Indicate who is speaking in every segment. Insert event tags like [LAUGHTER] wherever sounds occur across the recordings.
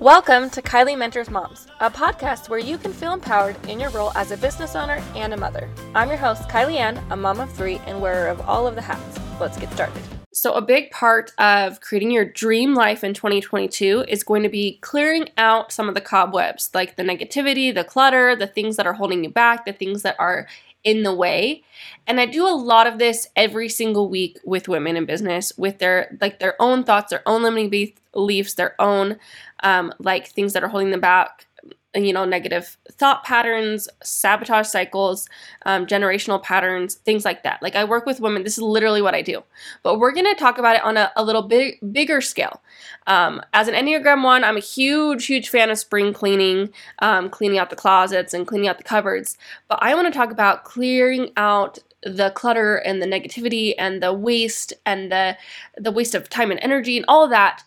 Speaker 1: Welcome to Kylie Mentors Moms, a podcast where you can feel empowered in your role as a business owner and a mother. I'm your host, Kylie Ann, a mom of three and wearer of all of the hats. Let's get started. So, a big part of creating your dream life in 2022 is going to be clearing out some of the cobwebs, like the negativity, the clutter, the things that are holding you back, the things that are in the way. And I do a lot of this every single week with women in business with their like their own thoughts, their own limiting beliefs, their own um, like things that are holding them back, you know, negative thought patterns, sabotage cycles, um, generational patterns, things like that. Like I work with women, this is literally what I do. But we're gonna talk about it on a, a little bit bigger scale. Um, as an Enneagram 1, I'm a huge, huge fan of spring cleaning, um, cleaning out the closets and cleaning out the cupboards. But I wanna talk about clearing out the clutter and the negativity and the waste and the the waste of time and energy and all that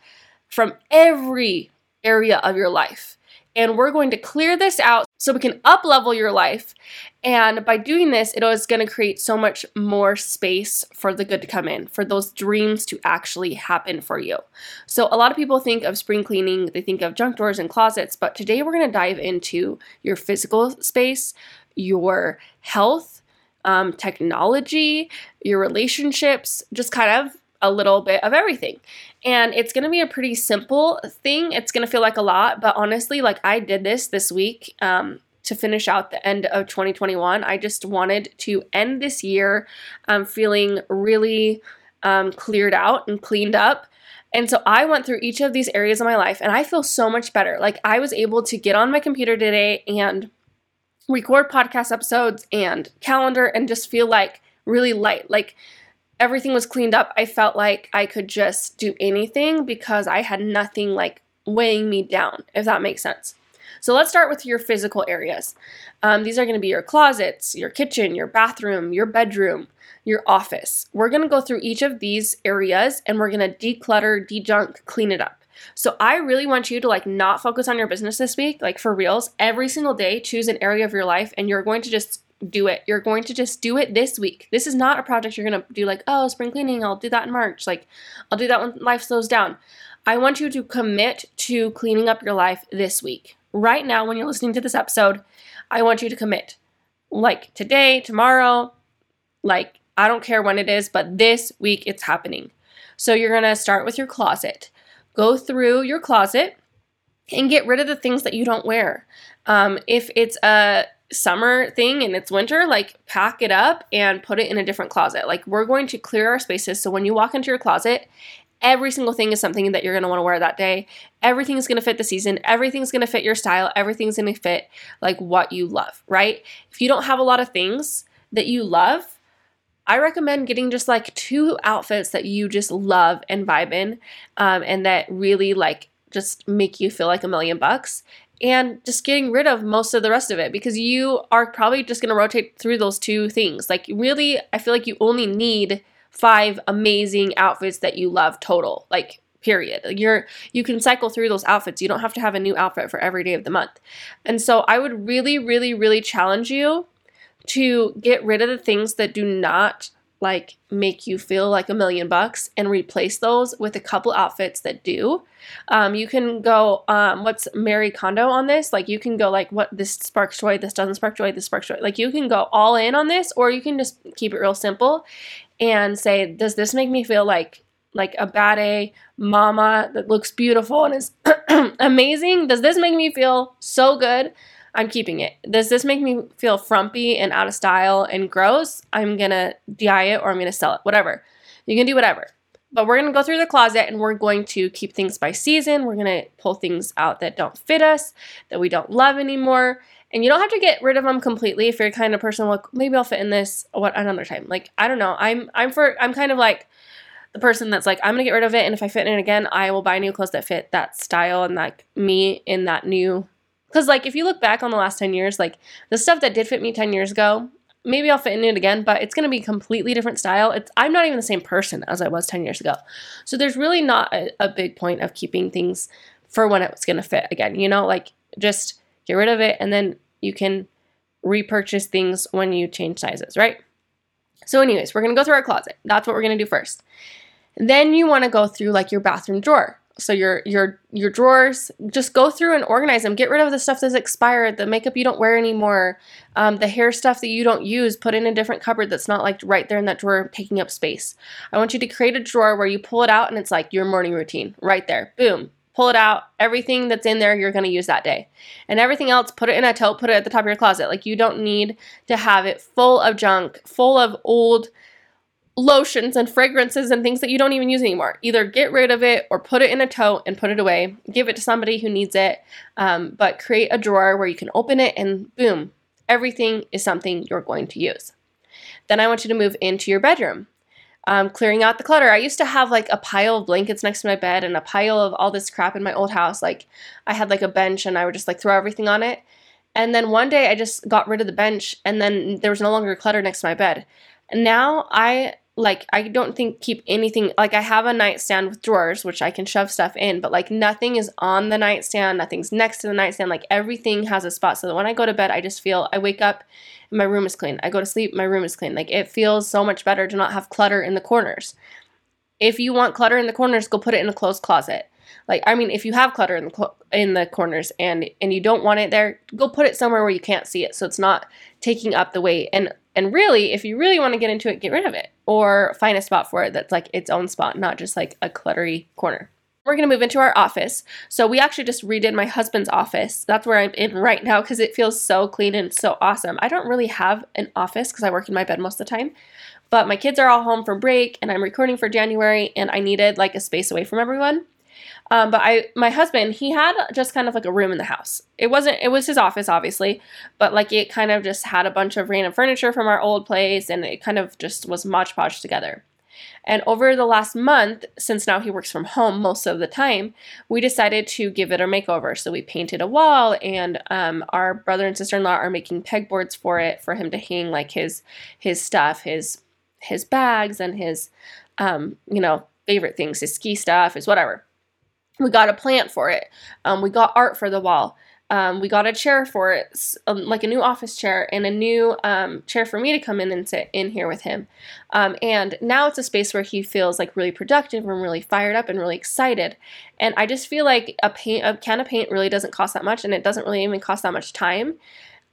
Speaker 1: from every area of your life. And we're going to clear this out so we can up level your life. And by doing this, it is going to create so much more space for the good to come in, for those dreams to actually happen for you. So, a lot of people think of spring cleaning, they think of junk drawers and closets, but today we're going to dive into your physical space, your health, um, technology, your relationships, just kind of a little bit of everything. And it's going to be a pretty simple thing. It's going to feel like a lot, but honestly, like I did this this week um, to finish out the end of 2021. I just wanted to end this year um, feeling really um, cleared out and cleaned up. And so I went through each of these areas of my life and I feel so much better. Like I was able to get on my computer today and record podcast episodes and calendar and just feel like really light. Like everything was cleaned up, I felt like I could just do anything because I had nothing like weighing me down, if that makes sense. So let's start with your physical areas. Um, these are going to be your closets, your kitchen, your bathroom, your bedroom, your office. We're going to go through each of these areas and we're going to declutter, dejunk, clean it up. So I really want you to like not focus on your business this week, like for reals. Every single day, choose an area of your life and you're going to just do it. You're going to just do it this week. This is not a project you're going to do like, oh, spring cleaning, I'll do that in March. Like, I'll do that when life slows down. I want you to commit to cleaning up your life this week. Right now, when you're listening to this episode, I want you to commit. Like today, tomorrow, like I don't care when it is, but this week it's happening. So you're going to start with your closet. Go through your closet and get rid of the things that you don't wear. Um, if it's a summer thing and it's winter, like pack it up and put it in a different closet. Like we're going to clear our spaces so when you walk into your closet, every single thing is something that you're going to want to wear that day. Everything is going to fit the season. Everything's going to fit your style. Everything's going to fit like what you love, right? If you don't have a lot of things that you love, I recommend getting just like two outfits that you just love and vibe in um, and that really like just make you feel like a million bucks and just getting rid of most of the rest of it because you are probably just going to rotate through those two things. Like, really, I feel like you only need five amazing outfits that you love total. Like, period. You're you can cycle through those outfits. You don't have to have a new outfit for every day of the month. And so I would really really really challenge you to get rid of the things that do not like make you feel like a million bucks and replace those with a couple outfits that do. Um, you can go, um, what's Marie Kondo on this? Like you can go like what this sparks joy, this doesn't spark joy, this sparks joy. Like you can go all in on this, or you can just keep it real simple and say, does this make me feel like like a bad A mama that looks beautiful and is [CLEARS THROAT] amazing? Does this make me feel so good? I'm keeping it. Does this make me feel frumpy and out of style and gross? I'm gonna DI it or I'm gonna sell it, whatever. You can do whatever. But we're gonna go through the closet and we're going to keep things by season. We're gonna pull things out that don't fit us, that we don't love anymore. And you don't have to get rid of them completely if you're the kind of person like maybe I'll fit in this what another time. Like I don't know. I'm I'm for I'm kind of like the person that's like I'm gonna get rid of it and if I fit in it again, I will buy new clothes that fit that style and like me in that new because, like, if you look back on the last 10 years, like, the stuff that did fit me 10 years ago, maybe I'll fit in it again, but it's going to be completely different style. It's I'm not even the same person as I was 10 years ago. So there's really not a, a big point of keeping things for when it's going to fit again. You know, like just get rid of it and then you can repurchase things when you change sizes, right? So anyways, we're going to go through our closet. That's what we're going to do first. Then you want to go through like your bathroom drawer. So your your your drawers, just go through and organize them. Get rid of the stuff that's expired, the makeup you don't wear anymore, um, the hair stuff that you don't use. Put in a different cupboard that's not like right there in that drawer taking up space. I want you to create a drawer where you pull it out and it's like your morning routine right there. Boom, pull it out. Everything that's in there you're going to use that day. And everything else, put it in a tote, put it at the top of your closet. Like you don't need to have it full of junk, full of old lotions and fragrances and things that you don't even use anymore. Either get rid of it or put it in a tote and put it away. Give it to somebody who needs it. Um, but create a drawer where you can open it and boom, everything is something you're going to use. Then I want you to move into your bedroom. Um, clearing out the clutter. I used to have like a pile of blankets next to my bed and a pile of all this crap in my old house. Like I had like a bench and I would just like throw everything on it. And then one day I just got rid of the bench and then there was no longer clutter next to my bed. And now I like I don't think keep anything like I have a nightstand with drawers which I can shove stuff in, but like nothing is on the nightstand, nothing's next to the nightstand, like everything has a spot so that when I go to bed I just feel I wake up and my room is clean. I go to sleep, my room is clean. Like it feels so much better to not have clutter in the corners. If you want clutter in the corners, go put it in a closed closet. Like I mean, if you have clutter in the cl- in the corners and and you don't want it there, go put it somewhere where you can't see it so it's not taking up the weight. And and really, if you really want to get into it, get rid of it or find a spot for it that's like its own spot, not just like a cluttery corner. We're to move into our office. So we actually just redid my husband's office. That's where I'm in right now because it feels so clean and so awesome. I don't really have an office because I work in my bed most of the time. But my kids are all home from break and I'm recording for January and I needed like a space away from everyone. Um, but I, my husband, he had just kind of like a room in the house. It wasn't, it was his office, obviously, but like it kind of just had a bunch of random furniture from our old place, and it kind of just was modge podge together. And over the last month, since now he works from home most of the time, we decided to give it a makeover. So we painted a wall, and um, our brother and sister in law are making pegboards for it for him to hang like his his stuff, his his bags, and his um, you know favorite things, his ski stuff, his whatever. We got a plant for it. Um, we got art for the wall. Um, we got a chair for it, um, like a new office chair and a new um, chair for me to come in and sit in here with him. Um, and now it's a space where he feels like really productive and really fired up and really excited. And I just feel like a paint, a can of paint really doesn't cost that much, and it doesn't really even cost that much time.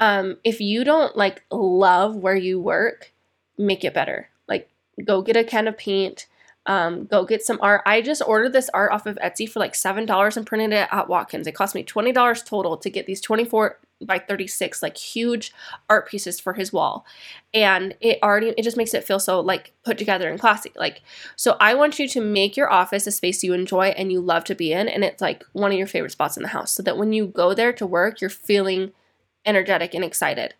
Speaker 1: Um, if you don't like love where you work, make it better. Like go get a can of paint um, go get some art. I just ordered this art off of Etsy for like $7 and printed it at Watkins. It cost me $20 total to get these 24 by 36 like huge art pieces for his wall and it already it just makes it feel so like put together and classy like so i want you to make your office a space you enjoy and you love to be in and it's like one of your favorite spots in the house so that when you go there to work you're feeling energetic and excited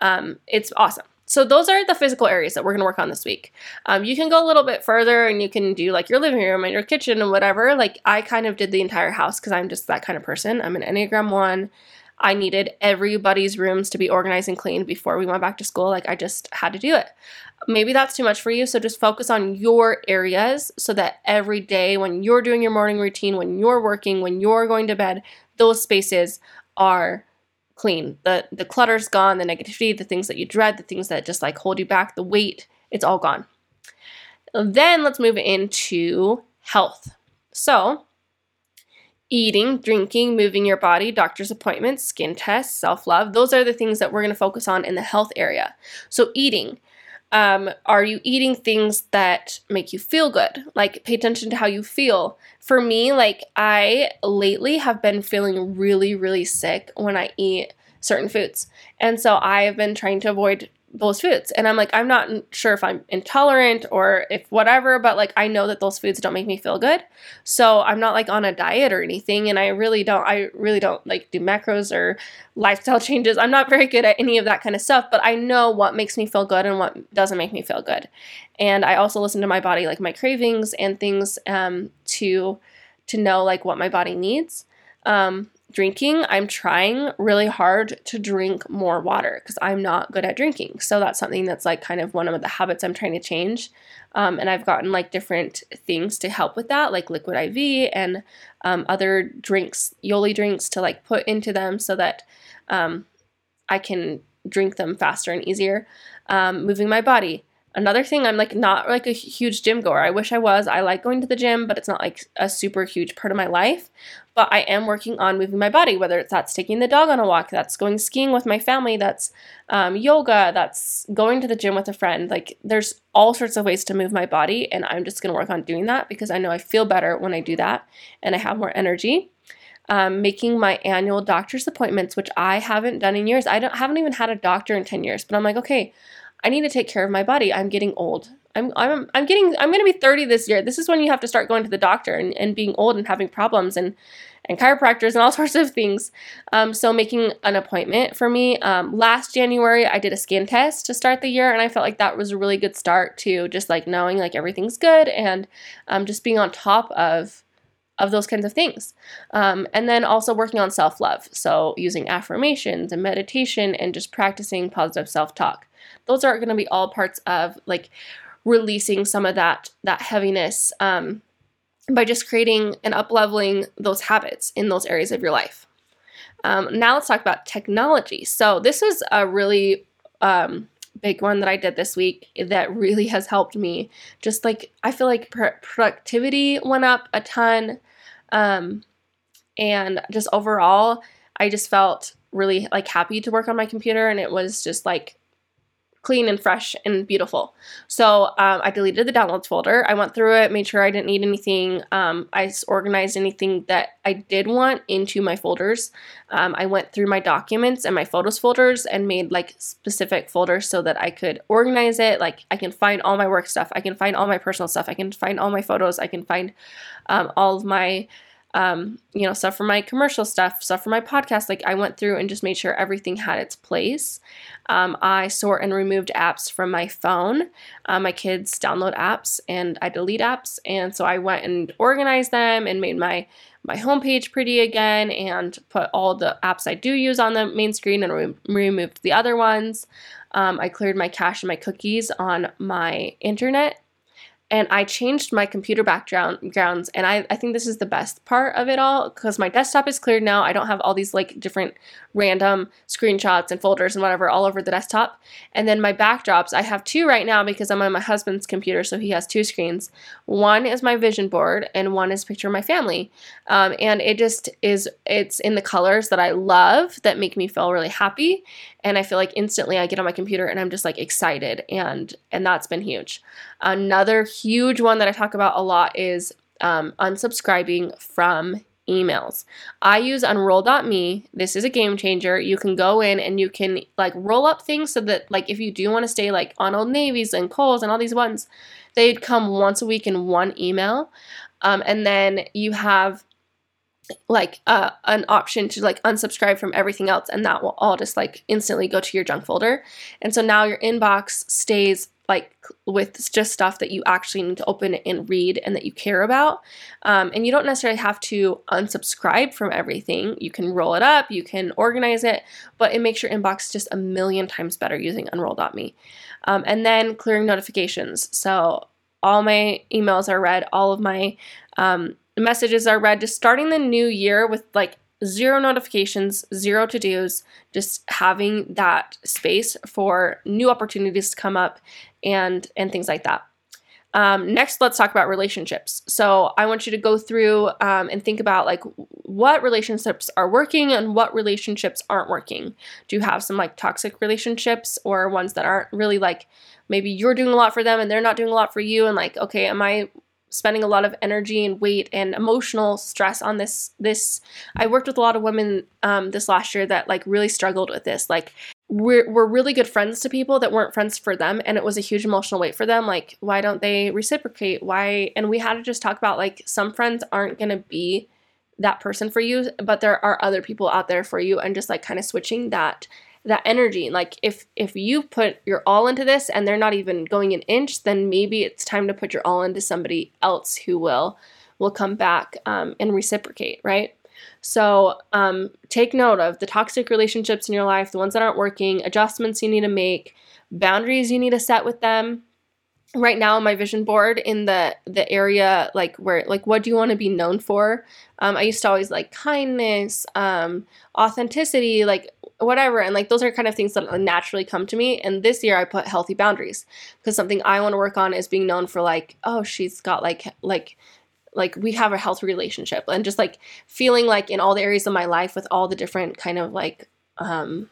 Speaker 1: um, it's awesome so those are the physical areas that we're going to work on this week. Um, you can go a little bit further and you can do like your living room and your kitchen and whatever. Like I kind of did the entire house because I'm just that kind of person. I'm an Enneagram 1. I needed everybody's rooms to be organized and clean before we went back to school. Like I just had to do it. Maybe that's too much for you. So just focus on your areas so that every day when you're doing your morning routine, when you're working, when you're going to bed, those spaces are clean. The the clutter's gone, the negativity, the things that you dread, the things that just like hold you back, the weight, it's all gone. Then let's move into health. So, eating, drinking, moving your body, doctor's appointments, skin tests, self love, those are the things that we're going to focus on in the health area. So, eating. Um, are you eating things that make you feel good? Like, pay attention to how you feel. For me, like, I lately have been feeling really, really sick when I eat certain foods. And so I have been trying to avoid those foods. And I'm like, I'm not sure if I'm intolerant or if whatever, but like I know that those foods don't make me feel good. So I'm not like on a diet or anything. And I really don't, I really don't like do macros or lifestyle [LAUGHS] changes. I'm not very good at any of that kind of stuff, but I know what makes me feel good and what doesn't make me feel good. And I also listen to my body, like my cravings and things um, to to know like what my body needs. Um, drinking, I'm trying really hard to drink more water because I'm not good at drinking. So that's something that's like kind of one of the habits I'm trying to change. Um, and I've gotten like different things to help with that, like liquid IV and um, other drinks, Yoli drinks to like put into them so that um, I can drink them faster and easier. Um, moving my body. Another thing, I'm like not like a huge gym goer. I wish I was. I like going to the gym, but it's not like a super huge part of my life. But I am working on moving my body, whether it's that's taking the dog on a walk, that's going skiing with my family, that's um, yoga, that's going to the gym with a friend. Like there's all sorts of ways to move my body, and I'm just gonna work on doing that because I know I feel better when I do that and I have more energy. Um, making my annual doctor's appointments, which I haven't done in years. I don't haven't even had a doctor in 10 years, but I'm like, okay, I need to take care of my body. I'm getting old. I'm I'm I'm getting I'm going to be 30 this year. This is when you have to start going to the doctor and, and being old and having problems and and chiropractors and all [LAUGHS] sorts of things. Um, so making an appointment for me. Um, last January, I did a skin test to start the year, and I felt like that was a really good start to just like knowing like everything's good and um, just being on top of of those kinds of things. Um, and then also working on self love. So using affirmations and meditation and just practicing positive self talk those are going to be all parts of like releasing some of that that heaviness um, by just creating and up leveling those habits in those areas of your life. Um, now let's talk about technology. So this was a really um, big one that I did this week that really has helped me. Just like I feel like pr- productivity went up a ton, um, and just overall, I just felt really like happy to work on my computer, and it was just like clean and fresh and beautiful. So um, I deleted the downloads folder. I went through it, made sure I didn't need anything. Um, I organized anything that I did want into my folders. Um, I went through my documents and my photos folders and made like specific folders so that I could organize it. Like I can find all my work stuff, I can find all my personal stuff, I can find all my photos, I can find um, all of my um, you know, stuff for my commercial stuff, stuff for my podcast. Like I went through and just made sure everything had its place. Um, I sort and removed apps from my phone. Uh, my kids download apps and I delete apps, and so I went and organized them and made my my homepage pretty again and put all the apps I do use on the main screen and re- removed the other ones. Um, I cleared my cache and my cookies on my internet and I changed my computer backgrounds and I, I think this is the best part of it all because my desktop is cleared now. I don't have all these like different random screenshots and folders and whatever all over the desktop. And then my backdrops, I have two right now because I'm on my husband's computer, so he has two screens. One is my vision board and one is picture of my family. Um, and it just is, it's in the colors that I love that make me feel really happy. And I feel like instantly I get on my computer and I'm just like excited and and that's been huge. Another huge one that I talk about a lot is um, unsubscribing from emails. I use unroll.me. This is a game changer. You can go in and you can like roll up things so that like if you do want to stay like on Old Navy's and Kohl's and all these ones, they'd come once a week in one email. Um, and then you have like uh, an option to like unsubscribe from everything else and that will all just like instantly go to your junk folder. And so now your inbox stays like with just stuff that you actually need to open and read and that you care about. Um, and you don't necessarily have to unsubscribe from everything. You can roll it up you can organize it but it makes your inbox just a million times better using unroll.me um, and then clearing notifications. So all my emails are read all of my um, messages are read, just starting the new year with like zero notifications, zero to dos, just having that space for new opportunities to come up and and things like that. Um, next, let's talk about relationships. So I want you to go through um, and think about like what relationships are working and what relationships aren't working. Do you have some like toxic relationships or ones that aren't really like maybe you're doing a lot for them and they're not doing a lot for you? And like, okay, am I spending a lot of energy and weight and emotional stress on this this i worked with a lot of women um, this last year that like really struggled with this. Like we're, we're really good friends to people that weren't friends for them and it was a huge emotional weight for them. Like why don't they reciprocate? Why and we had to just talk about like some friends aren't going to be that person for you but there are other people out there for you and just like kind of switching that that energy. Like if if you put your all into this and they're not even going an inch then maybe it's time to put your all into somebody else who will will come back um, and reciprocate right? So um, take note of the toxic relationships in your life the ones that aren't working adjustments you need to make boundaries you need to set with them. Right now on my vision board in the the area like where like what do you want to be known for? Um, i used to always like kindness um, authenticity like whatever. And like those are kind of things that naturally come to me. And this year I put healthy boundaries because something I want to work on is being known for like, oh, she's got like, like, like we have a healthy relationship and just like feeling like in all the areas of my life with all the different kind of like um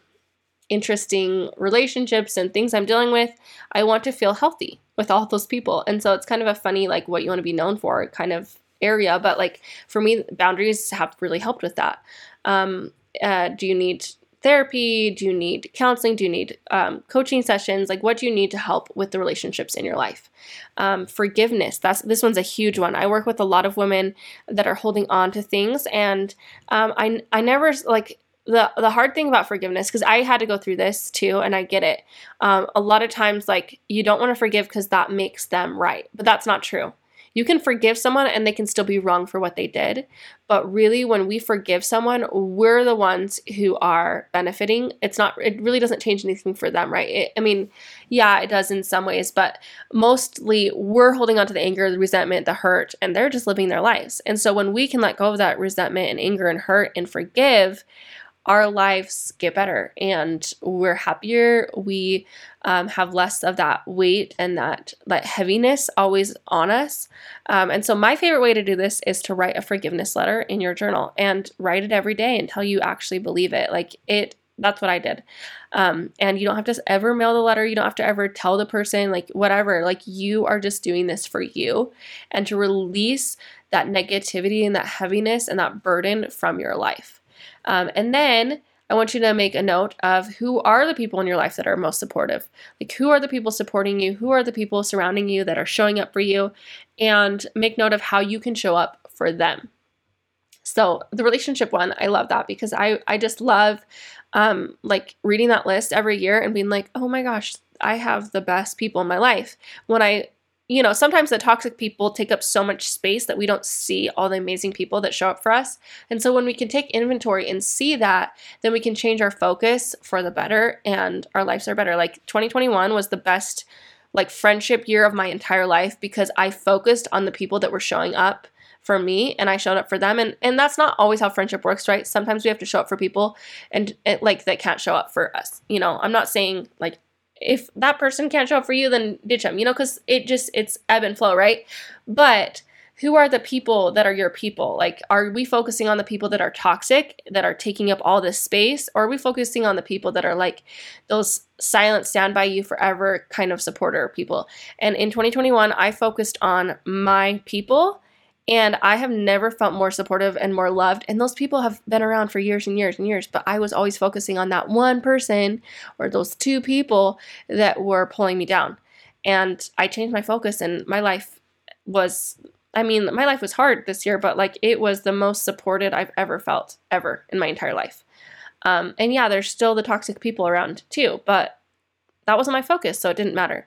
Speaker 1: interesting relationships and things I'm dealing with, I want to feel healthy with all those people. And so it's kind of a funny like what you want to be known for kind of area, but like for me boundaries have really helped with that. Um uh, do you need therapy? Do you need counseling? Do you need um, coaching sessions? Like, what do you need to help with the relationships in your life? Um, forgiveness. That's this one's a huge one. I work with a lot of women that are holding on to things, and um, I I never like the the hard thing about forgiveness because I had to go through this too, and I get it. Um, a lot of times, like you don't want to forgive because that makes them right, but that's not true. You can forgive someone and they can still be wrong for what they did. But really, when we forgive someone, we're the ones who are benefiting. It's not, it really doesn't change anything for them, right? It, I mean, yeah, it does in some ways, but mostly we're holding on to the anger, the resentment, the hurt, and they're just living their lives. And so when we can let go of that resentment and anger and hurt and forgive, our lives get better and we're happier. We um, have less of that weight and that that heaviness always on us. Um, and so my favorite way to do this is to write a forgiveness letter in your journal and write it every day until you actually believe it. Like it. That's what I did. Um, and you don't have to ever mail the letter. You don't have to ever tell the person, like, whatever. Like, you are just doing this for you and to release that negativity and that heaviness and that burden from your life. Um, and then I want you to make a note of who are the people in your life that are most supportive. Like, who are the people supporting you? Who are the people surrounding you that are showing up for you? And make note of how you can show up for them. So, the relationship one, I love that because I, I just love um, like reading that list every year and being like, oh my gosh, I have the best people in my life. When I you know, sometimes the toxic people take up so much space that we don't see all the amazing people that show up for us. And so when we can take inventory and see that, then we can change our focus for the better and our lives are better. Like 2021 was the best like friendship year of my entire life because I focused on the people that were showing up for me and I showed up for them and and that's not always how friendship works, right? Sometimes we have to show up for people and, and like that can't show up for us. You know, I'm not saying like if that person can't show up for you, then ditch them, you know, because it just, it's ebb and flow, right? But who are the people that are your people? Like, are we focusing on the people that are toxic, that are taking up all this space, or are we focusing on the people that are like those silent, stand by you forever kind of supporter people? And in 2021, I focused on my people and I have never felt more supportive and more loved. And those people have been around for years and years and years. But I was always focusing on that one person or those two people that were pulling me down. And I changed my focus, and my life was I mean, my life was hard this year, but like it was the most supported I've ever felt, ever in my entire life. Um, and yeah, there's still the toxic people around too, but that wasn't my focus, so it didn't matter.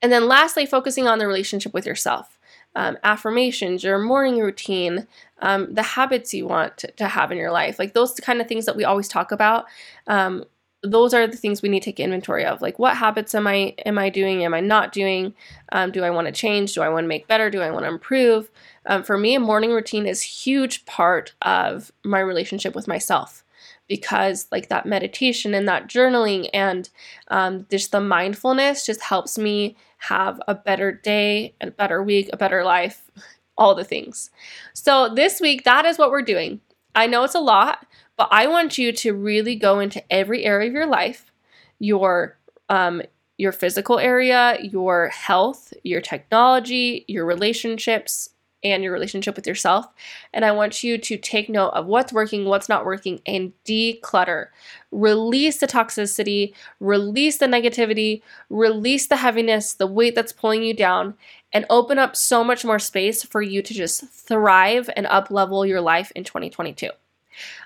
Speaker 1: And then lastly, focusing on the relationship with yourself um, affirmations, your morning routine, um, the habits you want to, to, have in your life, like those kind of things that we always talk about. Um, those are the things we need to take inventory of. Like, what habits am I am I doing? Am I not doing? Um, do I want to change? Do I want to make better? Do I want to improve? Um, for me, a morning routine is huge part of my relationship with myself because like that meditation and that journaling and um, just the mindfulness just helps me have a better day, a better week, a better life, [LAUGHS] all the things. So this week, that is what we're doing. I know it's a lot, but I want you to really go into every area of your life, your um, your physical area, your health, your technology, your relationships, and your relationship with yourself. And I want you to take note of what's working, what's not working, and declutter. Release the toxicity, release the negativity, release the heaviness, the weight that's pulling you down, and open up so much more space for you to just thrive and up level your life in 2022.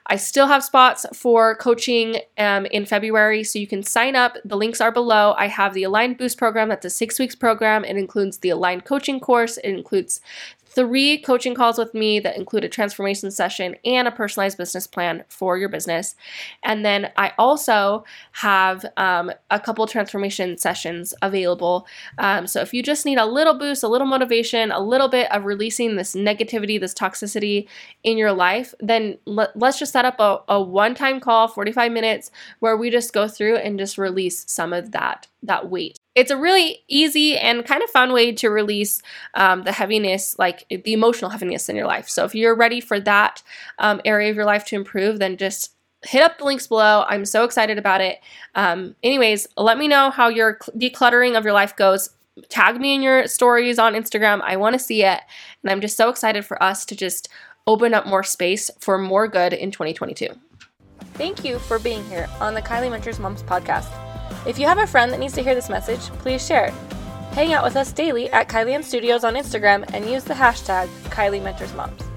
Speaker 1: I still have spots for coaching um, in February, so you can sign up. The links are below. I have the Aligned Boost program. That's a six weeks program. It includes the Aligned coaching course. It includes three coaching calls with me that include a transformation session and a personalized business plan for your business. And then I also have um, a couple transformation sessions available. Um, so if you just need a little boost, a little motivation, a little bit of releasing this negativity, this toxicity in your life, then let, us just set up a, a one time call, 45 minutes, where we just go through and just release some of that that weight. It's a really easy and kind of fun way to release um, the heaviness, like the emotional heaviness in your life. So if you're ready for that um, area of your life to improve, then just hit up the links below. I'm so excited about it. Um, anyways, let me know how your decluttering of your life goes. Tag me in your stories on Instagram. I want to see it. And I'm just so excited for us to just open up more space for more good in 2022. Thank you for being here on the Kylie Mentors Moms podcast. If you have a friend that needs to hear this message, please share it. Hang out with us daily at Kylie Studios on Instagram and use the hashtag Kylie Mentors Moms.